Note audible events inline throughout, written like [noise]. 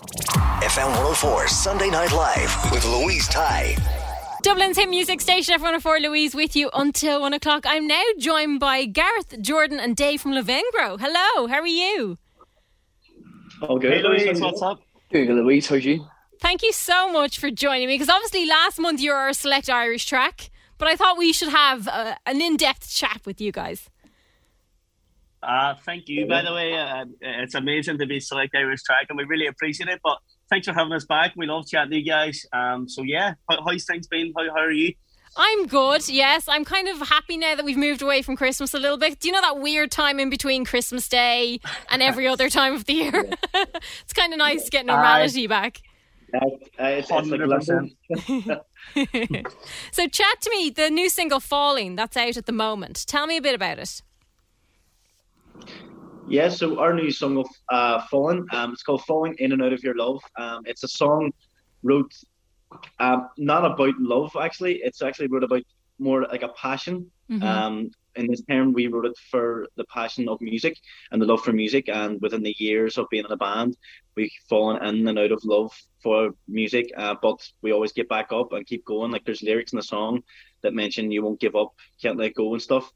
FM 104 Sunday Night Live with Louise Ty. Dublin's hit music station, F104 Louise with you until one o'clock. I'm now joined by Gareth, Jordan, and Dave from Lavengro. Hello, how are you? All good. Hey Louise, what's up? Good, Louise. How's you? Thank you so much for joining me because obviously last month you were our select Irish track, but I thought we should have uh, an in depth chat with you guys. Uh, thank you, by the way. Uh, it's amazing to be select Irish track, and we really appreciate it. But thanks for having us back. We love chatting to you guys. Um, so yeah, how, how's things been? How, how are you? I'm good, yes. I'm kind of happy now that we've moved away from Christmas a little bit. Do you know that weird time in between Christmas Day and every other time of the year? [laughs] it's kind of nice to get normality back. Uh, it's, it's. [laughs] So, chat to me. The new single "Falling" that's out at the moment. Tell me a bit about it. Yeah, so our new song of uh, Falling, um, it's called Falling In and Out of Your Love. Um, it's a song wrote um, not about love, actually. It's actually wrote about more like a passion. Mhm. Um, in this term, we wrote it for the passion of music and the love for music. And within the years of being in a band, we've fallen in and out of love for music. Uh, but we always get back up and keep going. Like there's lyrics in the song that mention you won't give up, can't let go and stuff.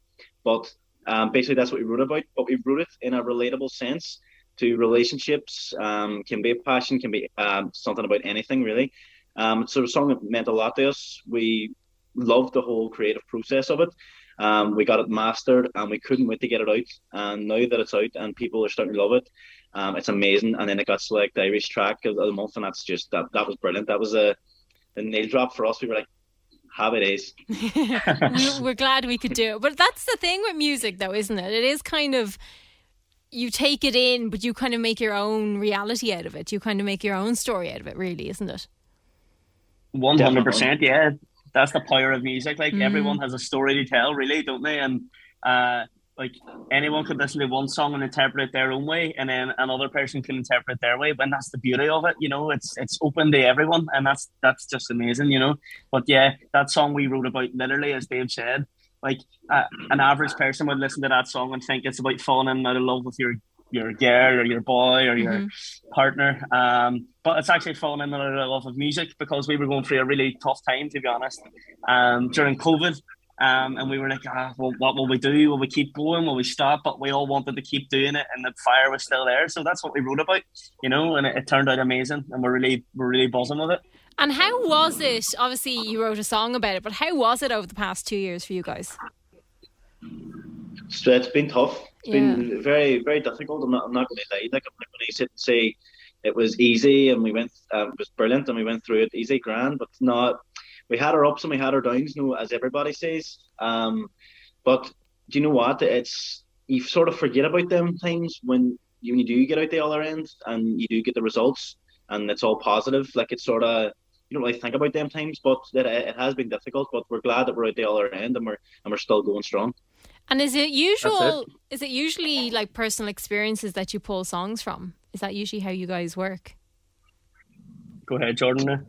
But um, basically, that's what we wrote about. But we wrote it in a relatable sense to relationships. Um, can be a passion, can be um, something about anything really. Um, so the song meant a lot to us. We loved the whole creative process of it. Um, we got it mastered, and we couldn't wait to get it out. And now that it's out and people are starting to love it, um, it's amazing. And then it got selected Irish track of the month, and that's just that that was brilliant. That was a the nail drop for us. We were like, have it is. we, we're glad we could do it. But that's the thing with music, though, isn't it? It is kind of you take it in, but you kind of make your own reality out of it. You kind of make your own story out of it, really, isn't it? One hundred percent. Yeah, that's the power of music. Like Mm. everyone has a story to tell, really, don't they? And uh, like anyone could listen to one song and interpret it their own way, and then another person can interpret their way. But that's the beauty of it, you know. It's it's open to everyone, and that's that's just amazing, you know. But yeah, that song we wrote about, literally, as Dave said, like uh, an average person would listen to that song and think it's about falling in out of love with your your girl or your boy or your Mhm. partner. Um, but it's actually fallen in out of love of music because we were going through a really tough time, to be honest, um, during COVID. Um, and we were like, ah, well, what will we do? Will we keep going? Will we stop? But we all wanted to keep doing it, and the fire was still there. So that's what we wrote about, you know. And it, it turned out amazing, and we're really, we're really buzzing with it. And how was it? Obviously, you wrote a song about it, but how was it over the past two years for you guys? So it's been tough. It's Yeah. been very, very difficult. I'm not, I'm not going to lie. Like I'm not going to sit and say it was easy and we went, um, it was brilliant and we went through it easy, grand, but not. We had our ups and we had our downs, you know, as everybody says. Um, but do you know what? It's you sort of forget about them times when you, when you do get out the other end and you do get the results and it's all positive. Like it's sort of you don't really think about them times, but it, it has been difficult. But we're glad that we're at the other end and we're and we're still going strong. And is it usual? Is it usually like personal experiences that you pull songs from? Is that usually how you guys work? Go ahead, Jordan.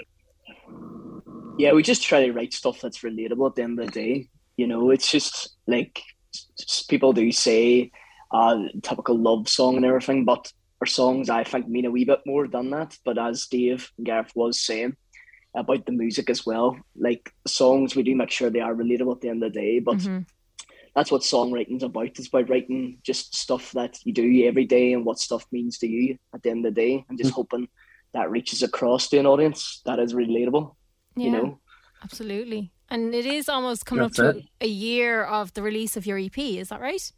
Yeah, we just try to write stuff that's relatable at the end of the day. You know, it's just like s- s- people do say, uh, typical love song and everything, but our songs I think mean a wee bit more than that. But as Dave and Gareth was saying about the music as well, like songs we do make sure they are relatable at the end of the day. But Mhm. that's what songwriting's about. It's about writing just stuff that you do every day and what stuff means to you at the end of the day, and just hoping that reaches across to an audience that is relatable. Yeah, You know. absolutely. And it is almost coming That's up to a year of the release of your EP. Is that right?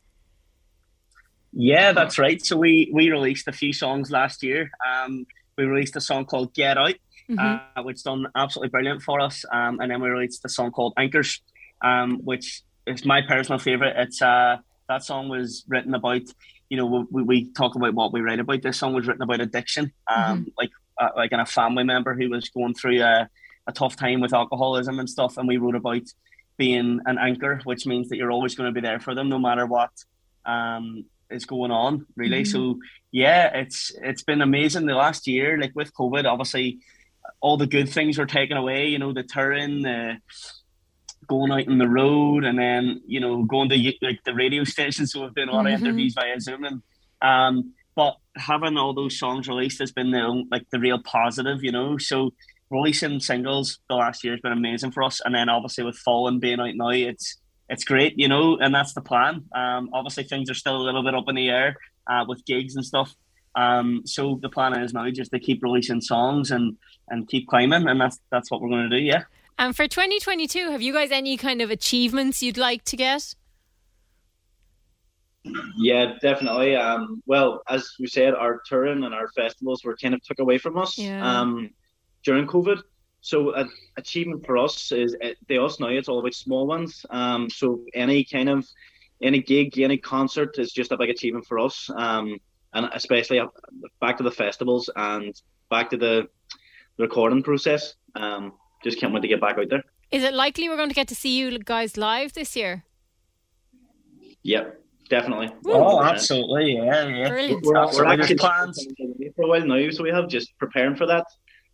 Yeah, that's right. So we we released a few songs last year. Um, we released a song called "Get Out," Mhm. uh, which done absolutely brilliant for us. Um, and then we released a song called "Anchors," um, which is my personal favorite. It's uh, that song was written about you know, we, we talk about what we write about. This song was written about addiction, um, mm-hmm. like uh, like in a family member who was going through a, a tough time with alcoholism and stuff, and we wrote about being an anchor, which means that you're always going to be there for them no matter what um, is going on. Really, mm-hmm. so yeah, it's it's been amazing the last year. Like with COVID, obviously, all the good things were taken away. You know, the touring, the going out on the road, and then you know going to like the radio [laughs] stations. So we've done a lot mm-hmm. of interviews via Zoom, and um, but having all those songs released has been the like the real positive. You know, so releasing singles the last year has been amazing for us, and then obviously with Fallen being out now, it's it's great, you know, and that's the plan. Um, obviously things are still a little bit up in the air uh, with gigs and stuff. Um, so the plan is now just to keep releasing songs and and keep climbing, and that's that's what we're going to do. Yeah. And for 2022, have you guys any kind of achievements you'd like to get? Yeah, definitely. Um, well, as we said, our touring and our festivals were kind of took away from us yeah. um, during COVID. So, an achievement for us is uh, the us now. It's all about small ones. Um, so any kind of any gig, any concert is just a big achievement for us. Um, and especially back to the festivals and back to the recording process. Um, just can't wait to get back out there. Is it likely we're going to get to see you guys live this year? Yep, definitely. Oh, absolutely, yeah, yeah. Brilliant. We're, we're actually plans for a while now, so we have just preparing for that,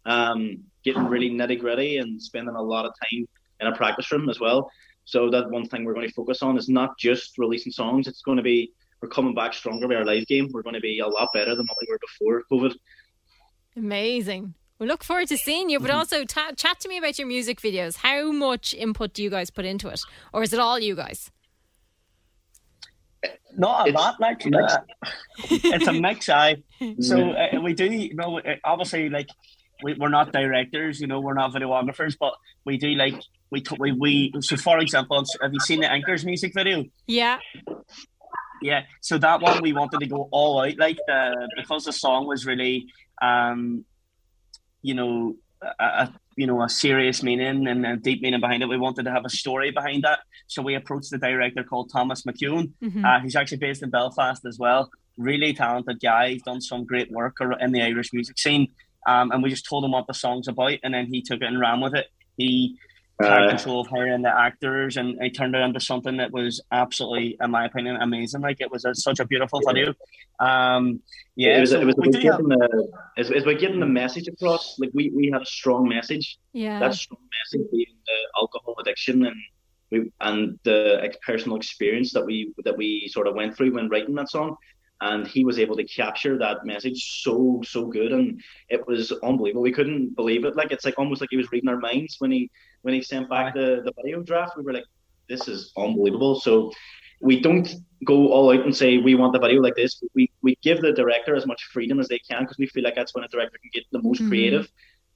um, getting really nitty gritty and spending a lot of time in a practice room as well. So that one thing we're going to focus on is not just releasing songs. It's going to be we're coming back stronger with our live game. We're going to be a lot better than what we were before COVID. Amazing. We look forward to seeing you, but mm-hmm. also ta- chat to me about your music videos. How much input do you guys put into it, or is it all you guys? Not a it's, lot, like uh, it's a mix. I [laughs] so uh, we do, you know, uh, obviously, like we, we're not directors, you know, we're not videographers, but we do like we we we. So, for example, have you seen the Anchors music video? Yeah. Yeah, so that one we wanted to go all out, like the because the song was really um you know, a, a, you know a serious meaning and a deep meaning behind it. We wanted to have a story behind that, so we approached the director called Thomas McEwen. Mm-hmm. Uh, he's actually based in Belfast as well. Really talented guy. He's done some great work in the Irish music scene. Um, and we just told him what the song's about, and then he took it and ran with it. He uh, control of her and the actors, and he turned it into something that was absolutely, in my opinion, amazing. Like it was a, such a beautiful video. Um, yeah, it was, so it was about getting have... the it's, it's about getting the message across. Like we, we had a strong message. Yeah, that strong message being the alcohol addiction and we and the personal experience that we that we sort of went through when writing that song and he was able to capture that message so so good. And it was unbelievable. We couldn't believe it. Like it's like almost like he was reading our minds when he when he sent back the the video draft. We were like this is unbelievable. So we don't go all out and say we want the video like this. We we give the director as much freedom as they can because we feel like that's when a director can get the most mm-hmm. creative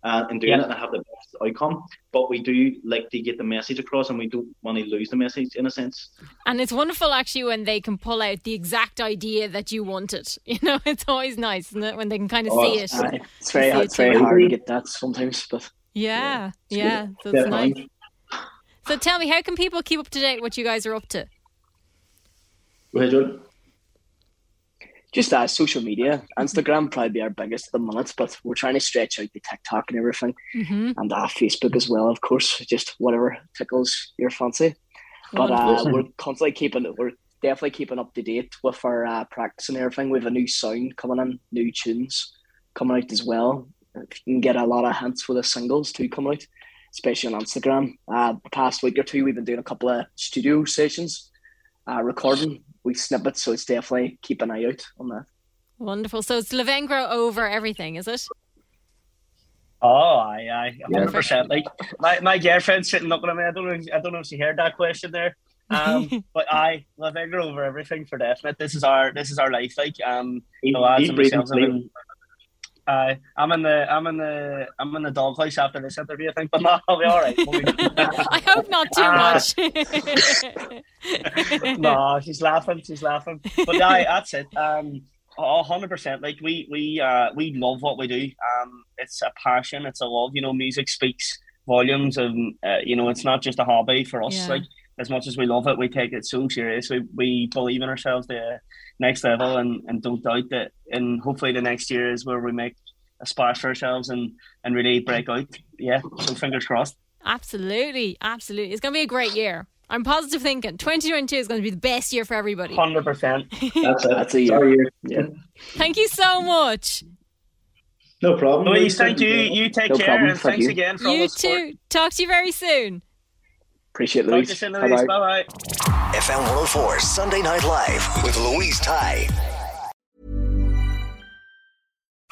uh, and doing yeah. it and have the best outcome. But we do like to get the message across, and we don't want to lose the message in a sense. And it's wonderful actually when they can pull out the exact idea that you wanted. [laughs] You know, it's always nice, isn't it, when they can kind of oh, see it. Uh, it's very, it's, it's very hard to get that sometimes, but yeah, yeah, yeah so nice. So tell me, how can people keep up to date what you guys are up to? Go ahead, John just as social media, Instagram probably be our biggest at the minute, but we're trying to stretch out the TikTok and everything, mm-hmm. and uh, Facebook as well, of course. Just whatever tickles your fancy. But uh, we're constantly keeping we're definitely keeping up to date with our uh, practice and everything. We have a new sound coming in, new tunes coming out as well. You can get a lot of hints for the singles too coming out, especially on Instagram. Uh, the past week or two, we've been doing a couple of studio sessions, uh, recording we it, So it's definitely keep an eye out on that. Wonderful. So it's Lavengro over everything, is it? Oh, I, I, hundred percent. Like my, my girlfriend's sitting looking at me. I don't know. I don't know if she heard that question there. Um, [laughs] but I Lavengro over everything for definite. This is our this is our life. Like um, the lads and myself. Uh, I'm in the I'm in the I'm in the doghouse after this interview, I think, but no, I'll be all right. [laughs] I hope not too uh, much. [laughs] [laughs] no, she's laughing, she's laughing. But yeah, that's it. Um, hundred percent. Like we we uh we love what we do. Um, it's a passion, it's a love. You know, music speaks volumes, and uh, you know, it's not just a hobby for us. Yeah. Like as much as we love it, we take it so serious. We, we believe in ourselves the next level and, and don't doubt that. And hopefully the next year is where we make a splash for ourselves and, and really break out. Yeah, so fingers crossed. Absolutely, absolutely. It's going to be a great year. I'm positive thinking 2022 is going to be the best year for everybody. 100%. That's it. That's a year. Yeah. Thank you so much. No problem. Louise, thank you. You take No care problem. and Thank thanks you. again for all You the support. too. Talk to you very soon. Appreciate Talk to you Louise. soon, Bye Louise. bye. Bye bye. FM 104 Sunday Night Live with Louise Ty.